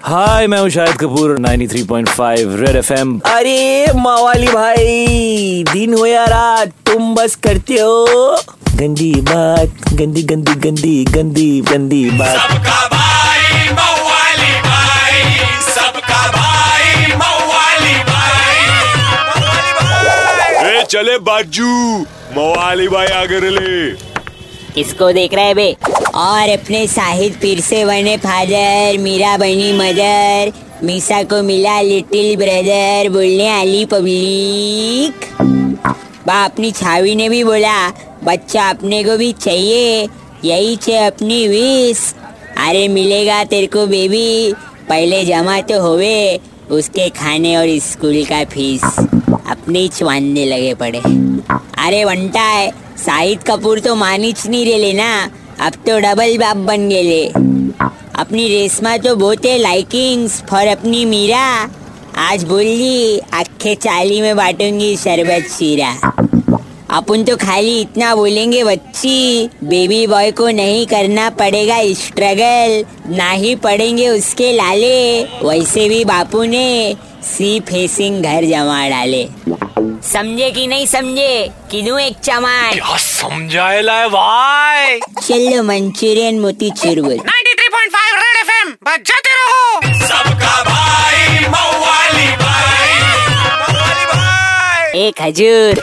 हाय मैं हूँ Shahid Kapoor 93.5 red FM अरे मवाली भाई दिन हो या रात तुम बस करते हो। गंदी बात गंदी गंदी गंदी गंदी गंदी बात। सबका भाई मवाली भाई सबका भाई मवाली भाई। ए चले बाजू मवाली भाई आगे ले किसको देख रहे बे? और अपने साहिद पीर से बने फादर मीरा बनी मदर, मीसा को मिला लिटिल ब्रदर, बोलने आली पब्लिक। बा, अपनी छावी ने भी बोला, बच्चा अपने को भी चाहिए, यही छे अपनी विश अरे, मिलेगा तेरे को बेबी पहले जमा तो होवे, उसके खाने और स्कूल का फ़ीस अपने चवानने लगे पड़े। अरे, वंटा है शाहिद कपूर तो मानिच नहीं रेले ना अब तो डबल बाप बन गेले अपनी रेशमा तो बहुत है लाइकिंग्स फॉर अपनी मीरा। आज बोली, आखे चाली में बांटूँगी शरबत शीरा। अपन तो खाली इतना बोलेंगे, बच्ची बेबी बॉय को नहीं करना पड़ेगा स्ट्रगल ना ही पड़ेंगे उसके लाले। वैसे भी बापू ने सी फेसिंग घर जमा डाले। समझे कि नहीं समझे? किदू एक चमार समझाए समझाएला है भाई? चलो मंचूरियन मोती चुरबुल 93.5 रेड एफएम बजाते रहो। सबका भाई मवाली भाई। मवाली भाई एक हजूर